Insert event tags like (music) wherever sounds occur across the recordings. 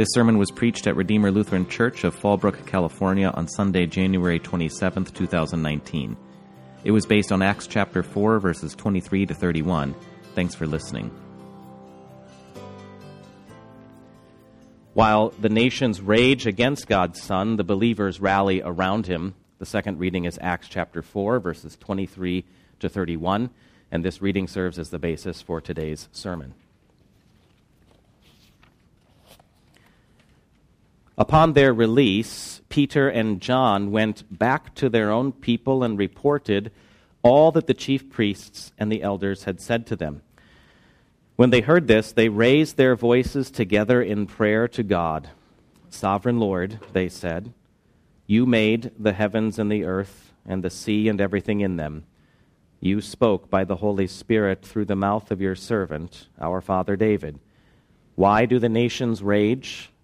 This sermon was preached at Redeemer Lutheran Church of Fallbrook, California on Sunday, January 27, 2019. It was based on Acts chapter 4, verses 23 to 31. Thanks for listening. While the nations rage against God's Son, the believers rally around him. The second reading is Acts chapter 4, verses 23 to 31, and this reading serves as the basis for today's sermon. Upon their release, Peter and John went back to their own people and reported all that the chief priests and the elders had said to them. When they heard this, they raised their voices together in prayer to God. Sovereign Lord, they said, you made the heavens and the earth and the sea and everything in them. You spoke by the Holy Spirit through the mouth of your servant, our father David. Why do the nations rage?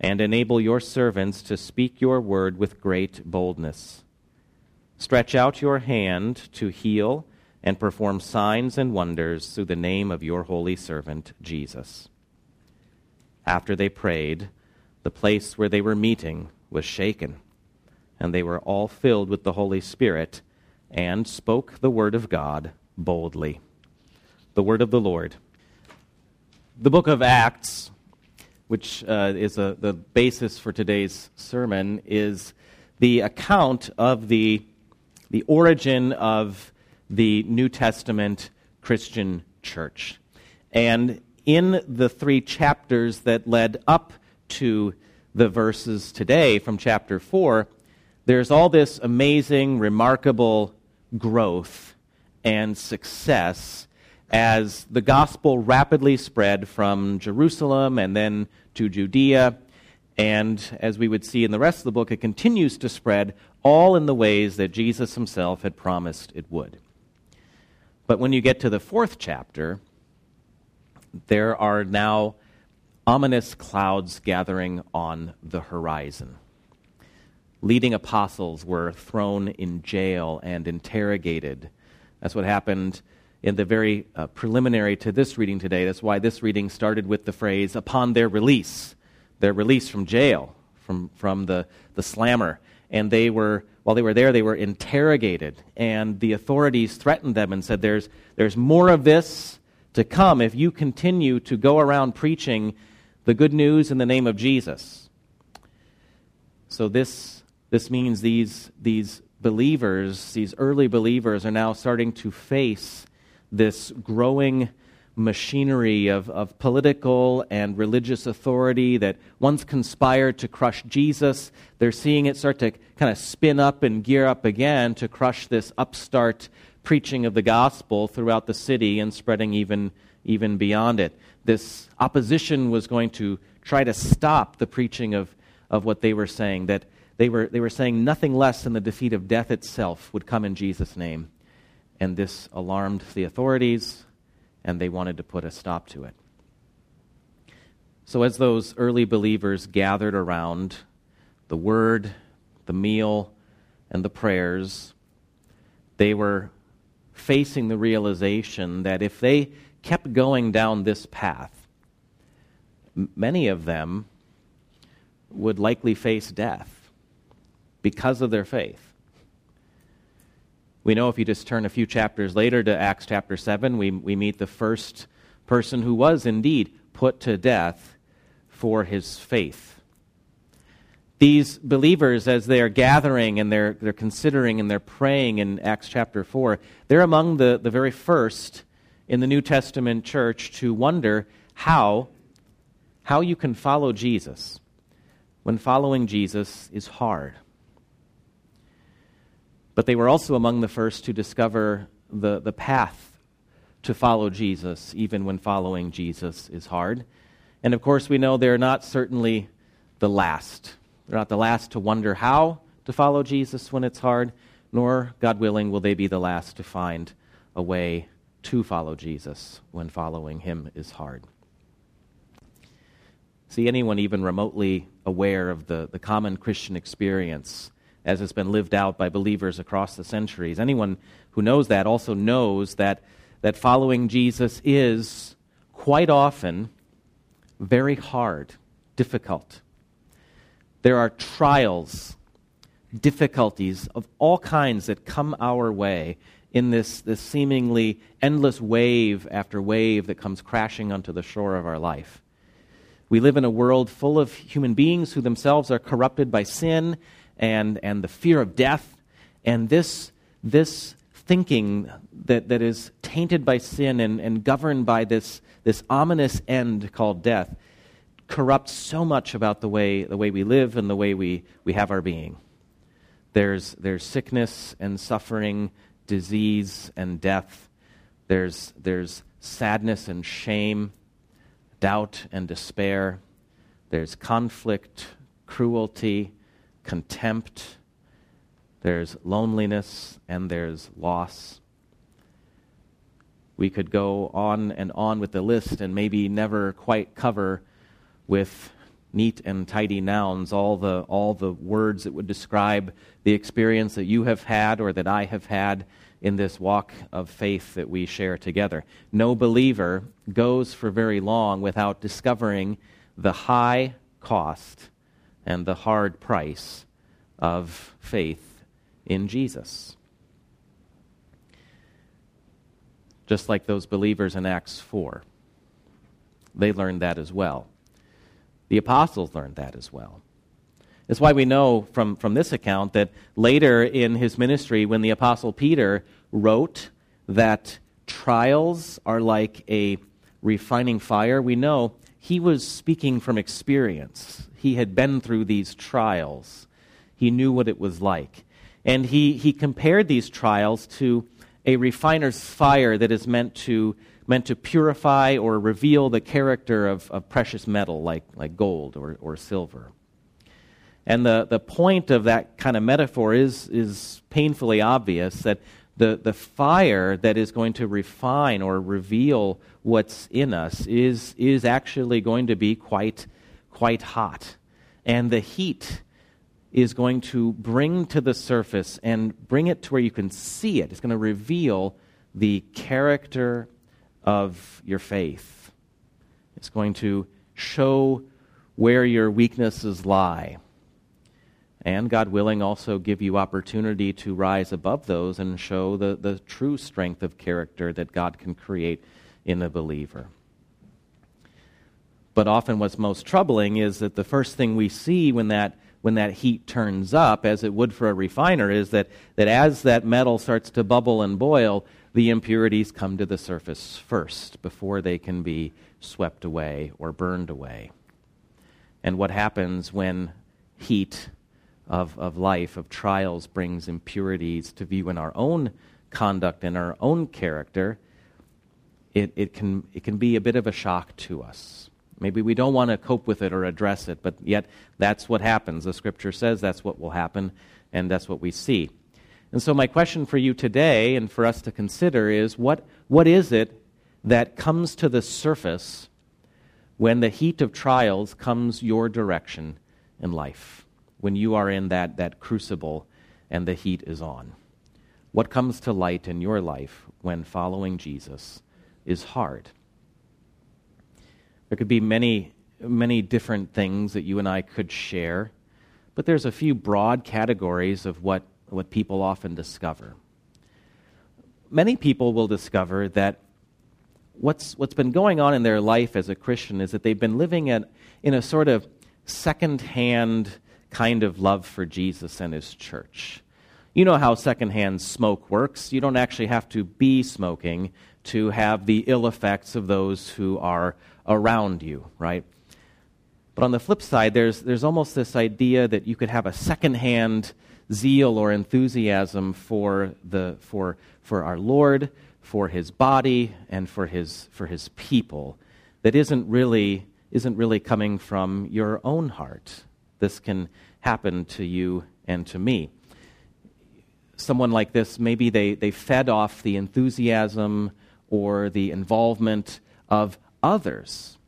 and enable your servants to speak your word with great boldness. Stretch out your hand to heal and perform signs and wonders through the name of your holy servant, Jesus. After they prayed, the place where they were meeting was shaken, and they were all filled with the Holy Spirit and spoke the word of God boldly. The word of the Lord. The book of Acts which uh, is a, the basis for today's sermon, is the account of the, the origin of the New Testament Christian church. And in the three chapters that led up to the verses today from chapter 4, there's all this amazing, remarkable growth and success as the gospel rapidly spread from Jerusalem and then to Judea. And as we would see in the rest of the book, it continues to spread all in the ways that Jesus himself had promised it would. But when you get to the fourth chapter, there are now ominous clouds gathering on the horizon. Leading apostles were thrown in jail and interrogated. That's what happened in the very uh, preliminary to this reading today. That's why this reading started with the phrase, upon their release, their release from jail, from, from the, the slammer. And they were, while they were there, they were interrogated. And the authorities threatened them and said, There's, there's more of this to come if you continue to go around preaching the good news in the name of Jesus. So this, this means these, these believers, these early believers, are now starting to face this growing machinery of, of political and religious authority that once conspired to crush Jesus, they're seeing it start to kind of spin up and gear up again to crush this upstart preaching of the gospel throughout the city and spreading even, even beyond it. This opposition was going to try to stop the preaching of, of what they were saying, that they were, they were saying nothing less than the defeat of death itself would come in Jesus' name and this alarmed the authorities, and they wanted to put a stop to it. So, as those early believers gathered around the word, the meal, and the prayers, they were facing the realization that if they kept going down this path, many of them would likely face death because of their faith. We know if you just turn a few chapters later to Acts chapter 7, we, we meet the first person who was indeed put to death for his faith. These believers, as they are gathering and they're, they're considering and they're praying in Acts chapter 4, they're among the, the very first in the New Testament church to wonder how, how you can follow Jesus when following Jesus is hard. But they were also among the first to discover the, the path to follow Jesus, even when following Jesus is hard. And of course, we know they're not certainly the last They're not the last to wonder how to follow Jesus when it's hard, nor, God willing, will they be the last to find a way to follow Jesus when following him is hard. See, anyone even remotely aware of the, the common Christian experience as it's been lived out by believers across the centuries, anyone who knows that also knows that, that following Jesus is quite often very hard, difficult. There are trials, difficulties of all kinds that come our way in this, this seemingly endless wave after wave that comes crashing onto the shore of our life. We live in a world full of human beings who themselves are corrupted by sin and, and the fear of death. And this, this thinking that, that is tainted by sin and, and governed by this, this ominous end called death corrupts so much about the way, the way we live and the way we, we have our being. There's, there's sickness and suffering, disease and death. There's, there's sadness and shame, doubt and despair. There's conflict, cruelty, contempt. There's loneliness and there's loss. We could go on and on with the list and maybe never quite cover with neat and tidy nouns all the, all the words that would describe the experience that you have had or that I have had in this walk of faith that we share together. No believer goes for very long without discovering the high cost and the hard price of faith in Jesus. Just like those believers in Acts 4, they learned that as well. The apostles learned that as well. That's why we know from, from this account that later in his ministry, when the apostle Peter wrote that trials are like a refining fire, we know he was speaking from experience. He had been through these trials, he knew what it was like. And he, he compared these trials to a refiner's fire that is meant to meant to purify or reveal the character of, of precious metal like, like gold or, or silver. And the, the point of that kind of metaphor is, is painfully obvious that the, the fire that is going to refine or reveal what's in us is, is actually going to be quite, quite hot. And the heat is going to bring to the surface and bring it to where you can see it. It's going to reveal the character of your faith. It's going to show where your weaknesses lie. And, God willing, also give you opportunity to rise above those and show the, the true strength of character that God can create in a believer. But often, what's most troubling is that the first thing we see when that, when that heat turns up, as it would for a refiner, is that, that as that metal starts to bubble and boil, the impurities come to the surface first before they can be swept away or burned away. And what happens when heat of, of life, of trials, brings impurities to view in our own conduct and our own character, it, it, can, it can be a bit of a shock to us. Maybe we don't want to cope with it or address it, but yet that's what happens. The scripture says that's what will happen, and that's what we see. And so, my question for you today and for us to consider is what, what is it that comes to the surface when the heat of trials comes your direction in life? When you are in that, that crucible and the heat is on? What comes to light in your life when following Jesus is hard? There could be many, many different things that you and I could share, but there's a few broad categories of what what people often discover. Many people will discover that what's, what's been going on in their life as a Christian is that they've been living at, in a sort of second-hand kind of love for Jesus and his church. You know how secondhand smoke works. You don't actually have to be smoking to have the ill effects of those who are around you, right? But on the flip side, there's, there's almost this idea that you could have a secondhand zeal or enthusiasm for, the, for, for our Lord, for his body, and for his, for his people that isn't really, isn't really coming from your own heart. This can happen to you and to me. Someone like this, maybe they, they fed off the enthusiasm or the involvement of others.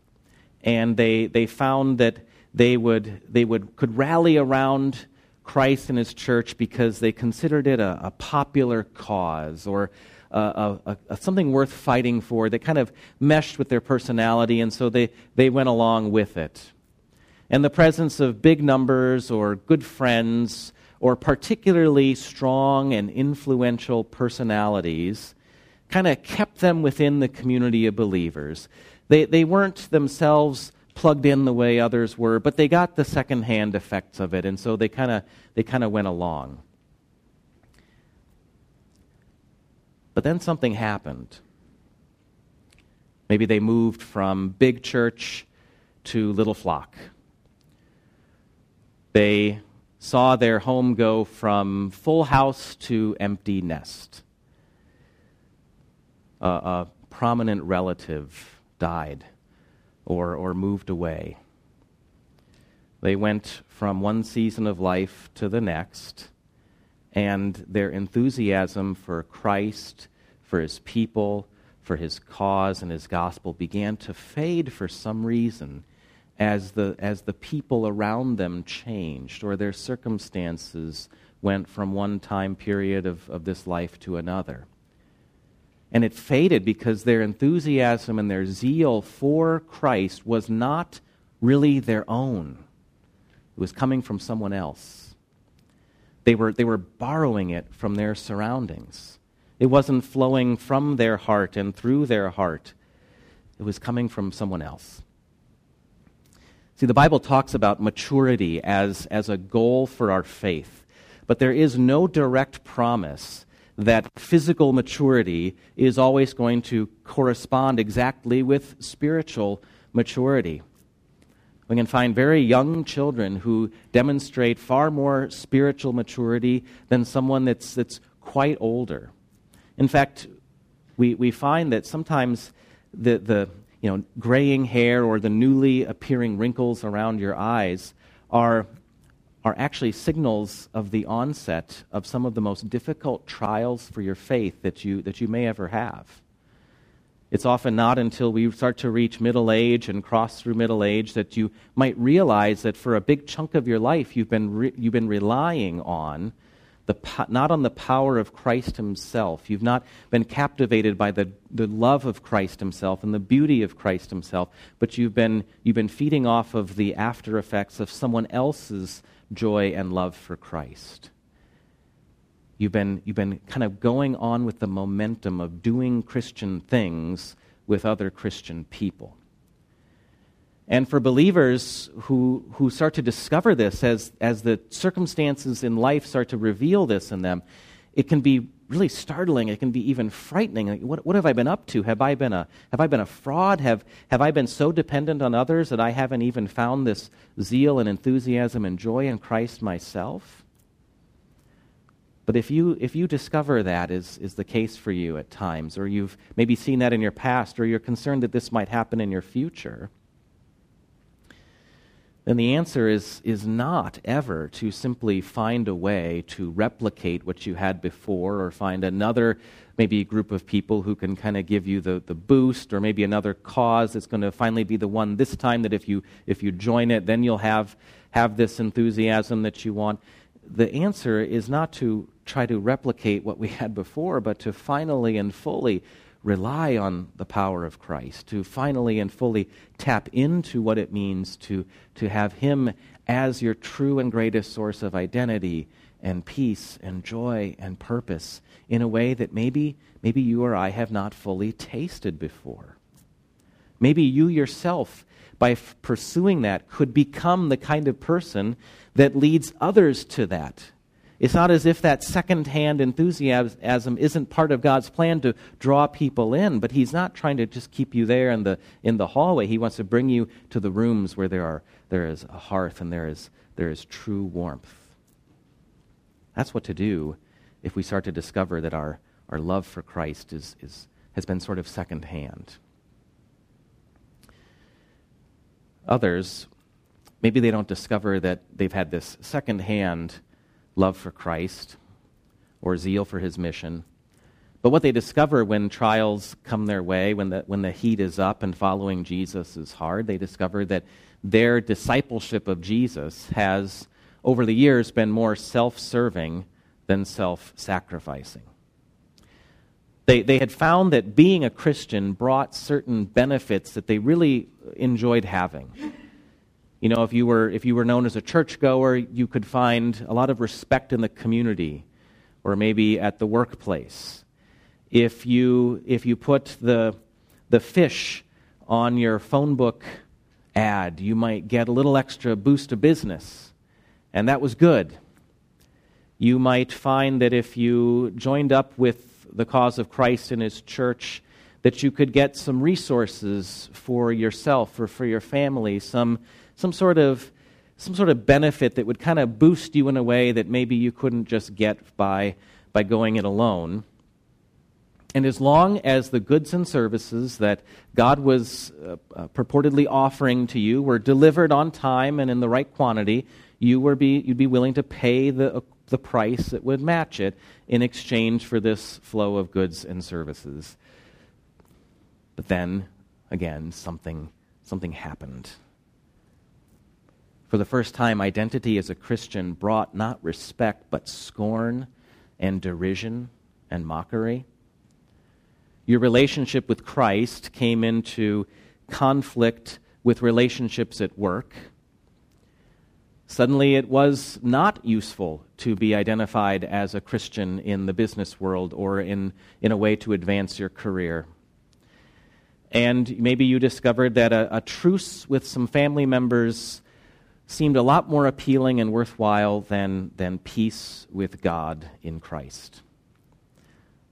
And they, they found that they would, they would could rally around Christ and his church because they considered it a, a popular cause or a, a, something worth fighting for that kind of meshed with their personality, and so they, they went along with it. And the presence of big numbers or good friends or particularly strong and influential personalities kind of kept them within the community of believers. They, they weren't themselves plugged in the way others were, but they got the secondhand effects of it, and so they kind of they kind of went along. But then something happened. Maybe they moved from big church to little flock. They saw their home go from full house to empty nest. A prominent relative died or, or moved away. They went from one season of life to the next, and their enthusiasm for Christ, for his people, for his cause and his gospel began to fade for some reason as the, as the people around them changed or their circumstances went from one time period of, of this life to another. And it faded because their enthusiasm and their zeal for Christ was not really their own. It was coming from someone else. They were, they were borrowing it from their surroundings. It wasn't flowing from their heart and through their heart, it was coming from someone else. See, the Bible talks about maturity as, as a goal for our faith, but there is no direct promise that physical maturity is always going to correspond exactly with spiritual maturity. We can find very young children who demonstrate far more spiritual maturity than someone that's, that's quite older. In fact, we, we find that sometimes the, the you know, graying hair or the newly appearing wrinkles around your eyes are, are actually signals of the onset of some of the most difficult trials for your faith that you, that you may ever have. It's often not until we start to reach middle age and cross through middle age that you might realize that for a big chunk of your life you've been, re- you've been relying on the, not on the power of Christ Himself. You've not been captivated by the, the love of Christ Himself and the beauty of Christ Himself, but you've been, you've been feeding off of the after effects of someone else's joy and love for Christ. You've been, you've been kind of going on with the momentum of doing Christian things with other Christian people. And for believers who, who start to discover this as, as the circumstances in life start to reveal this in them, it can be really startling. It can be even frightening. Like, what, what have I been up to? Have I been a, have I been a fraud? Have, have I been so dependent on others that I haven't even found this zeal and enthusiasm and joy in Christ myself? But if you, if you discover that is, is the case for you at times, or you've maybe seen that in your past, or you're concerned that this might happen in your future, then the answer is, is not ever to simply find a way to replicate what you had before or find another maybe group of people who can kind of give you the, the boost or maybe another cause that's going to finally be the one this time that if you if you join it then you'll have have this enthusiasm that you want. The answer is not to try to replicate what we had before, but to finally and fully rely on the power of Christ, to finally and fully tap into what it means to, to have Him as your true and greatest source of identity and peace and joy and purpose in a way that maybe, maybe you or I have not fully tasted before. Maybe you yourself, by f- pursuing that, could become the kind of person that leads others to that it's not as if that second-hand enthusiasm isn't part of God's plan to draw people in, but He's not trying to just keep you there in the, in the hallway. He wants to bring you to the rooms where there, are, there is a hearth and there is, there is true warmth. That's what to do if we start to discover that our, our love for Christ is, is, has been sort of second-hand. Others maybe they don't discover that they've had this secondhand love for Christ or zeal for his mission. But what they discover when trials come their way, when the, when the heat is up and following Jesus is hard, they discover that their discipleship of Jesus has, over the years, been more self serving than self sacrificing. They, they had found that being a Christian brought certain benefits that they really enjoyed having. You know, if you were, if you were known as a churchgoer, you could find a lot of respect in the community or maybe at the workplace. If you, if you put the, the fish on your phone book ad, you might get a little extra boost of business, and that was good. You might find that if you joined up with the cause of Christ and His church, that you could get some resources for yourself or for your family, some, some, sort, of, some sort of benefit that would kind of boost you in a way that maybe you couldn't just get by, by going it alone. And as long as the goods and services that God was uh, uh, purportedly offering to you were delivered on time and in the right quantity, you were be, you'd be willing to pay the the price that would match it in exchange for this flow of goods and services. But then, again, something, something happened. For the first time, identity as a Christian brought not respect, but scorn and derision and mockery. Your relationship with Christ came into conflict with relationships at work Suddenly, it was not useful to be identified as a Christian in the business world or in, in a way to advance your career. And maybe you discovered that a, a truce with some family members seemed a lot more appealing and worthwhile than, than peace with God in Christ.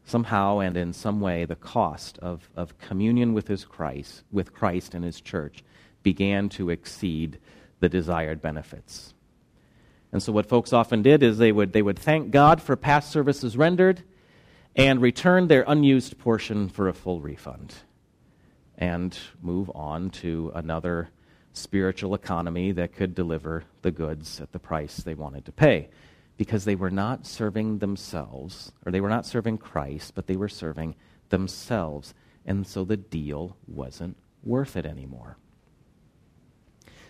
Somehow and in some way, the cost of, of communion with, his Christ, with Christ and his church began to exceed the desired benefits. And so, what folks often did is they would, they would thank God for past services rendered and return their unused portion for a full refund and move on to another spiritual economy that could deliver the goods at the price they wanted to pay because they were not serving themselves, or they were not serving Christ, but they were serving themselves. And so the deal wasn't worth it anymore.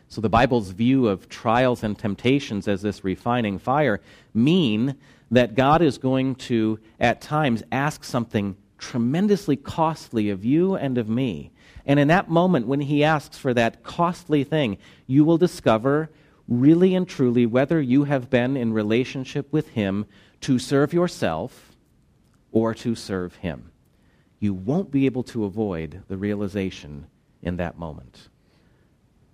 So the Bible's view of trials and temptations as this refining fire mean that God is going to, at times, ask something tremendously costly of you and of me. And in that moment, when He asks for that costly thing, you will discover really and truly whether you have been in relationship with Him to serve yourself or to serve Him. You won't be able to avoid the realization in that moment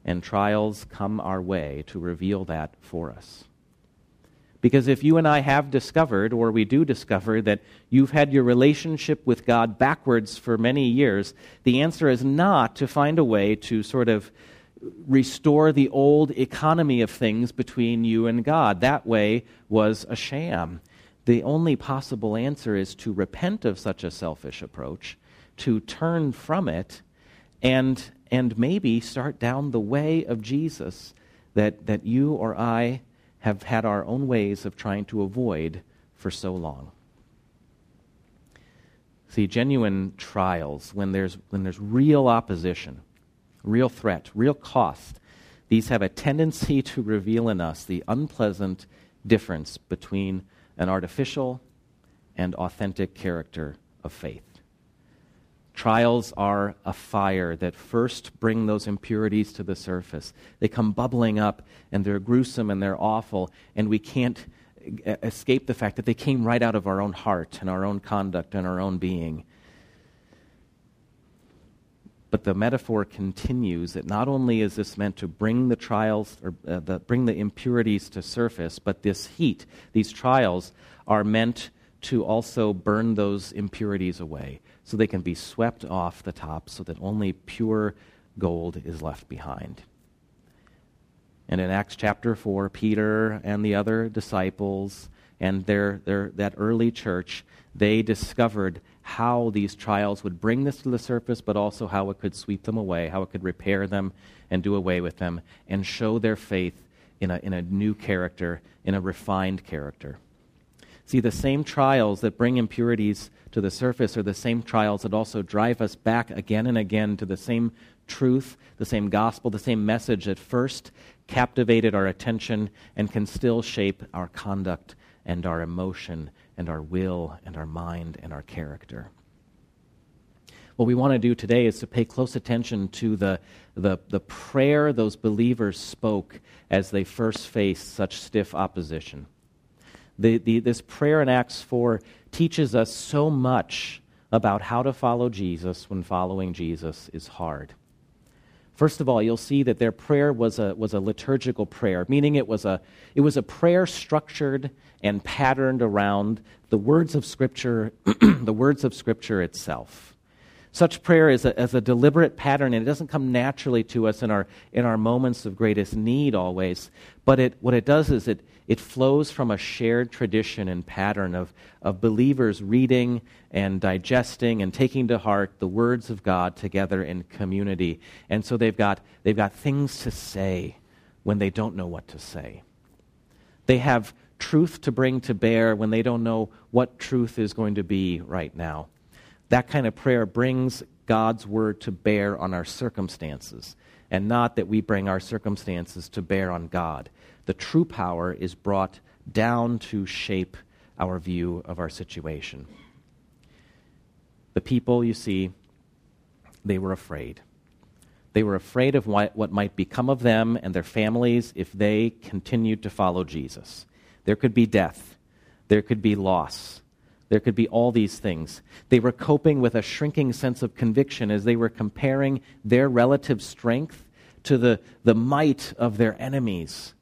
and trials come our way to reveal that for us. Because if you and I have discovered, or we do discover, that you've had your relationship with God backwards for many years, the answer is not to find a way to sort of restore the old economy of things between you and God. That way was a sham. The only possible answer is to repent of such a selfish approach, to turn from it, and and maybe start down the way of Jesus that, that you or I have had our own ways of trying to avoid for so long. See, genuine trials, when there's, when there's real opposition, real threat, real cost, these have a tendency to reveal in us the unpleasant difference between an artificial and authentic character of faith. Trials are a fire that first bring those impurities to the surface. They come bubbling up, and they're gruesome and they're awful, and we can't escape the fact that they came right out of our own heart and our own conduct and our own being. But the metaphor continues that not only is this meant to bring the trials or uh, the, bring the impurities to surface, but this heat, these trials, are meant to also burn those impurities away so they can be swept off the top so that only pure gold is left behind. And in Acts chapter 4, Peter and the other disciples and their, their, that early church, they discovered how these trials would bring this to the surface, but also how it could sweep them away, how it could repair them and do away with them, and show their faith in a, in a new character, in a refined character. See, the same trials that bring impurities to the surface are the same trials that also drive us back again and again to the same truth, the same gospel, the same message that first captivated our attention and can still shape our conduct and our emotion and our will and our mind and our character. What we want to do today is to pay close attention to the, the, the prayer those believers spoke as they first faced such stiff opposition. The, the, this prayer in Acts 4 teaches us so much about how to follow Jesus when following Jesus is hard. First of all, you'll see that their prayer was a, was a liturgical prayer, meaning it was, a, it was a prayer structured and patterned around the words of Scripture, (clears throat) the words of Scripture itself. Such prayer is a, is a deliberate pattern, and it doesn't come naturally to us in our, in our moments of greatest need always. But it, what it does is it, it flows from a shared tradition and pattern of, of believers reading and digesting and taking to heart the words of God together in community. And so they've got, they've got things to say when they don't know what to say. They have truth to bring to bear when they don't know what truth is going to be right now. That kind of prayer brings God's word to bear on our circumstances, and not that we bring our circumstances to bear on God the true power is brought down to shape our view of our situation. The people, you see, they were afraid. They were afraid of what, might become of them and their families if they continued to follow Jesus. There could be death, there could be loss, there could be all these things. They were coping with a shrinking sense of conviction as they were comparing their relative strength to the, the might of their enemies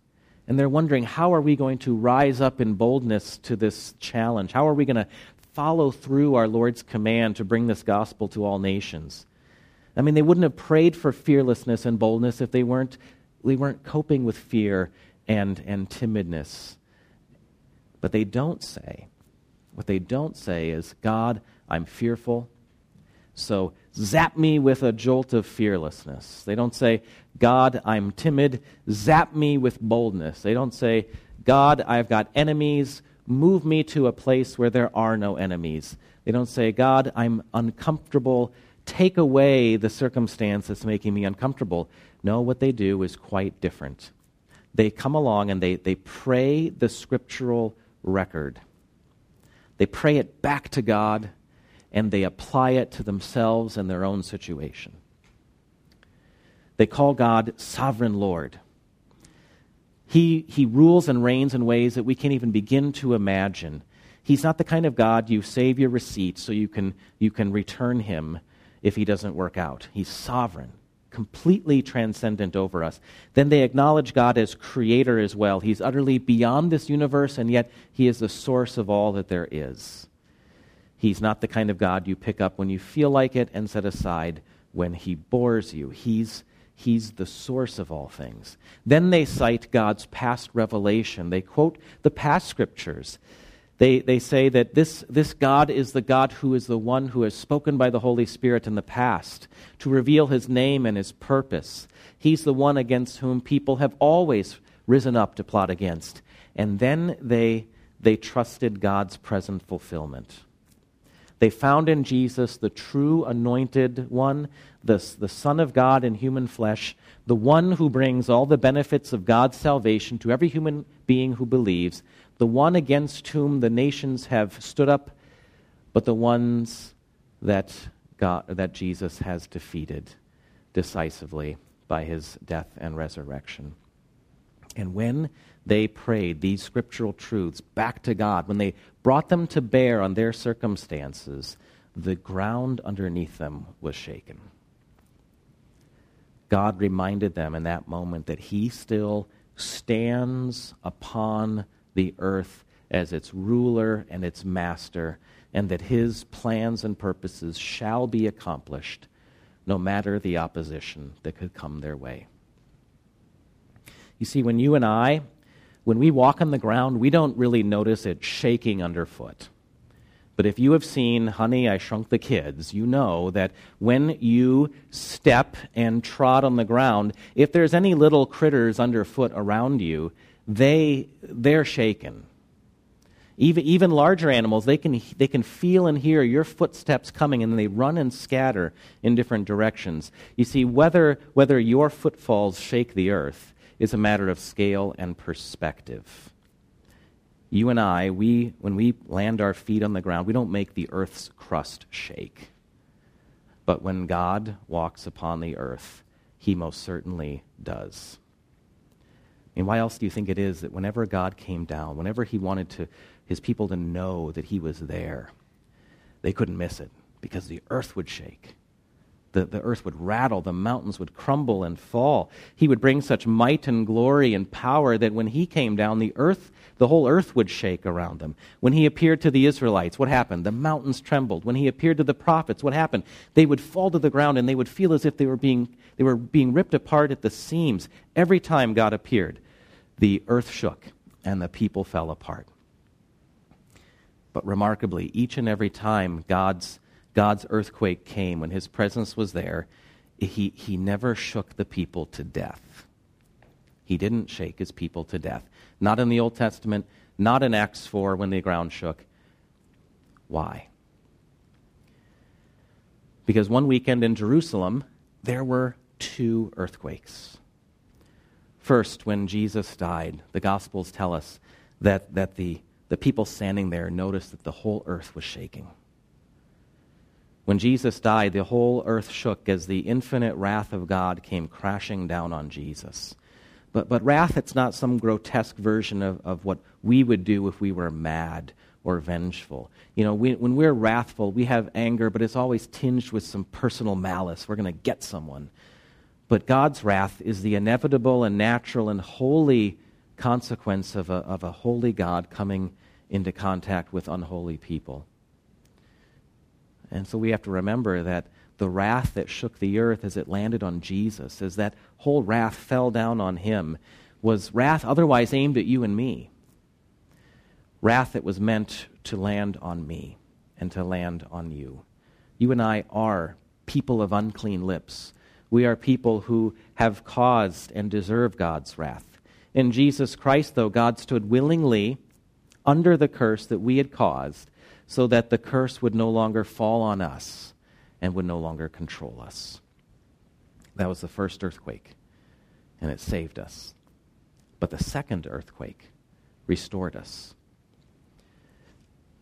and they're wondering, how are we going to rise up in boldness to this challenge? How are we going to follow through our Lord's command to bring this gospel to all nations? I mean, they wouldn't have prayed for fearlessness and boldness if they weren't, they weren't coping with fear and, and timidness. But they don't say, what they don't say is, God, I'm fearful, so zap me with a jolt of fearlessness. They don't say, God, I'm timid, zap me with boldness. They don't say, God, I've got enemies, move me to a place where there are no enemies. They don't say, God, I'm uncomfortable, take away the circumstance that's making me uncomfortable. No, what they do is quite different. They come along and they, they pray the scriptural record. They pray it back to God and they apply it to themselves and their own situation. They call God sovereign Lord. He, he rules and reigns in ways that we can't even begin to imagine. He's not the kind of God you save your receipt so you can, you can return him if he doesn't work out. He's sovereign, completely transcendent over us. Then they acknowledge God as creator as well. He's utterly beyond this universe, and yet he is the source of all that there is. He's not the kind of God you pick up when you feel like it and set aside when he bores you. He's, he's the source of all things. Then they cite God's past revelation. They quote the past scriptures. They, they say that this, this God is the God who is the one who has spoken by the Holy Spirit in the past to reveal his name and his purpose. He's the one against whom people have always risen up to plot against. And then they, they trusted God's present fulfillment. They found in Jesus the true anointed one, the, the Son of God in human flesh, the one who brings all the benefits of God's salvation to every human being who believes, the one against whom the nations have stood up, but the ones that, God, that Jesus has defeated decisively by his death and resurrection. And when they prayed these scriptural truths back to God, when they brought them to bear on their circumstances, the ground underneath them was shaken. God reminded them in that moment that He still stands upon the earth as its ruler and its master, and that His plans and purposes shall be accomplished no matter the opposition that could come their way. You see, when you and I when we walk on the ground, we don't really notice it shaking underfoot. But if you have seen Honey, I Shrunk the Kids, you know that when you step and trot on the ground, if there's any little critters underfoot around you, they, they're shaken. Even, even larger animals, they can, they can feel and hear your footsteps coming and they run and scatter in different directions. You see, whether, whether your footfalls shake the earth is a matter of scale and perspective. You and I, we, when we land our feet on the ground, we don't make the earth's crust shake. But when God walks upon the earth, he most certainly does. And why else do you think it is that whenever God came down, whenever he wanted to, his people to know that he was there, they couldn't miss it because the earth would shake. The, the earth would rattle, the mountains would crumble and fall. He would bring such might and glory and power that when he came down, the earth, the whole earth would shake around them. When he appeared to the Israelites, what happened? The mountains trembled. When he appeared to the prophets, what happened? They would fall to the ground and they would feel as if they were being, they were being ripped apart at the seams. Every time God appeared, the earth shook and the people fell apart. But remarkably, each and every time God's, God's earthquake came, when his presence was there, he, he never shook the people to death. He didn't shake his people to death. Not in the Old Testament, not in Acts 4 when the ground shook. Why? Because one weekend in Jerusalem, there were two earthquakes. First, when Jesus died, the Gospels tell us that, that the, the people standing there noticed that the whole earth was shaking. When Jesus died, the whole earth shook as the infinite wrath of God came crashing down on Jesus. But, but wrath, it's not some grotesque version of, of what we would do if we were mad or vengeful. You know, we, when we're wrathful, we have anger, but it's always tinged with some personal malice. We're going to get someone. But God's wrath is the inevitable and natural and holy consequence of a, of a holy God coming into contact with unholy people. And so we have to remember that the wrath that shook the earth as it landed on Jesus, as that whole wrath fell down on him, was wrath otherwise aimed at you and me. Wrath that was meant to land on me and to land on you. You and I are people of unclean lips we are people who have caused and deserve God's wrath. In Jesus Christ, though, God stood willingly under the curse that we had caused so that the curse would no longer fall on us and would no longer control us. That was the first earthquake, and it saved us. But the second earthquake restored us.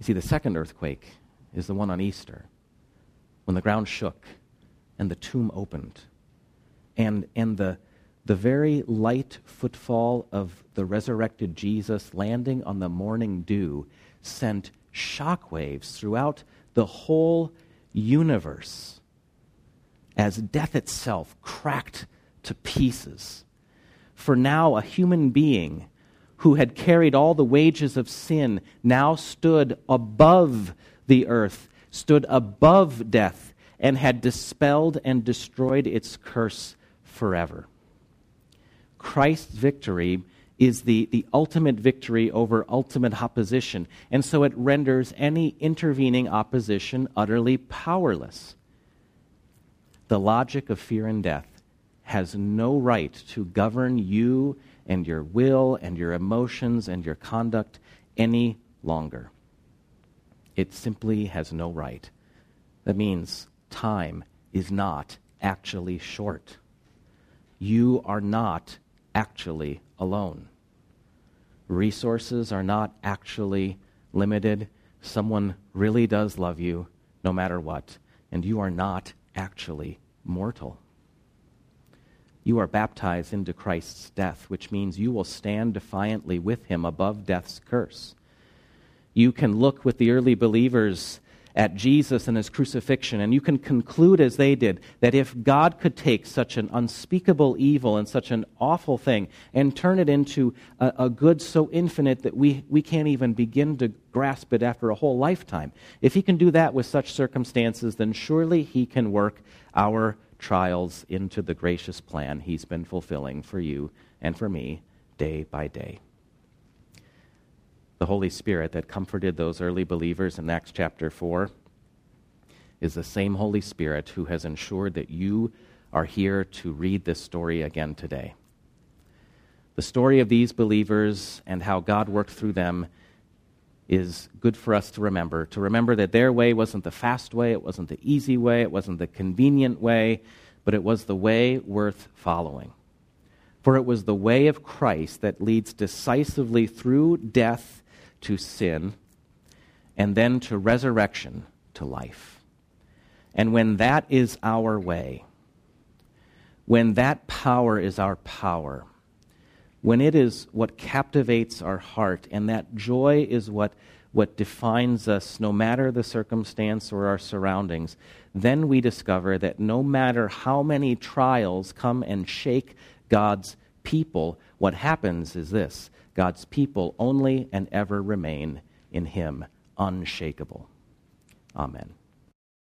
You see, the second earthquake is the one on Easter, when the ground shook and the tomb opened and, and the, the very light footfall of the resurrected Jesus landing on the morning dew sent shockwaves throughout the whole universe as death itself cracked to pieces. For now, a human being who had carried all the wages of sin now stood above the earth, stood above death, and had dispelled and destroyed its curse forever. Christ's victory is the, the ultimate victory over ultimate opposition, and so it renders any intervening opposition utterly powerless. The logic of fear and death has no right to govern you and your will and your emotions and your conduct any longer. It simply has no right. That means time is not actually short you are not actually alone. Resources are not actually limited. Someone really does love you no matter what, and you are not actually mortal. You are baptized into Christ's death, which means you will stand defiantly with him above death's curse. You can look with the early believers at Jesus and his crucifixion, and you can conclude as they did that if God could take such an unspeakable evil and such an awful thing and turn it into a, a, good so infinite that we, we can't even begin to grasp it after a whole lifetime, if he can do that with such circumstances, then surely he can work our trials into the gracious plan he's been fulfilling for you and for me day by day. The Holy Spirit that comforted those early believers in Acts chapter 4 is the same Holy Spirit who has ensured that you are here to read this story again today. The story of these believers and how God worked through them is good for us to remember. To remember that their way wasn't the fast way, it wasn't the easy way, it wasn't the convenient way, but it was the way worth following. For it was the way of Christ that leads decisively through death to sin and then to resurrection to life. And when that is our way, when that power is our power, when it is what captivates our heart, and that joy is what, what defines us no matter the circumstance or our surroundings, then we discover that no matter how many trials come and shake God's people, what happens is this God's people only and ever remain in Him, unshakable. Amen.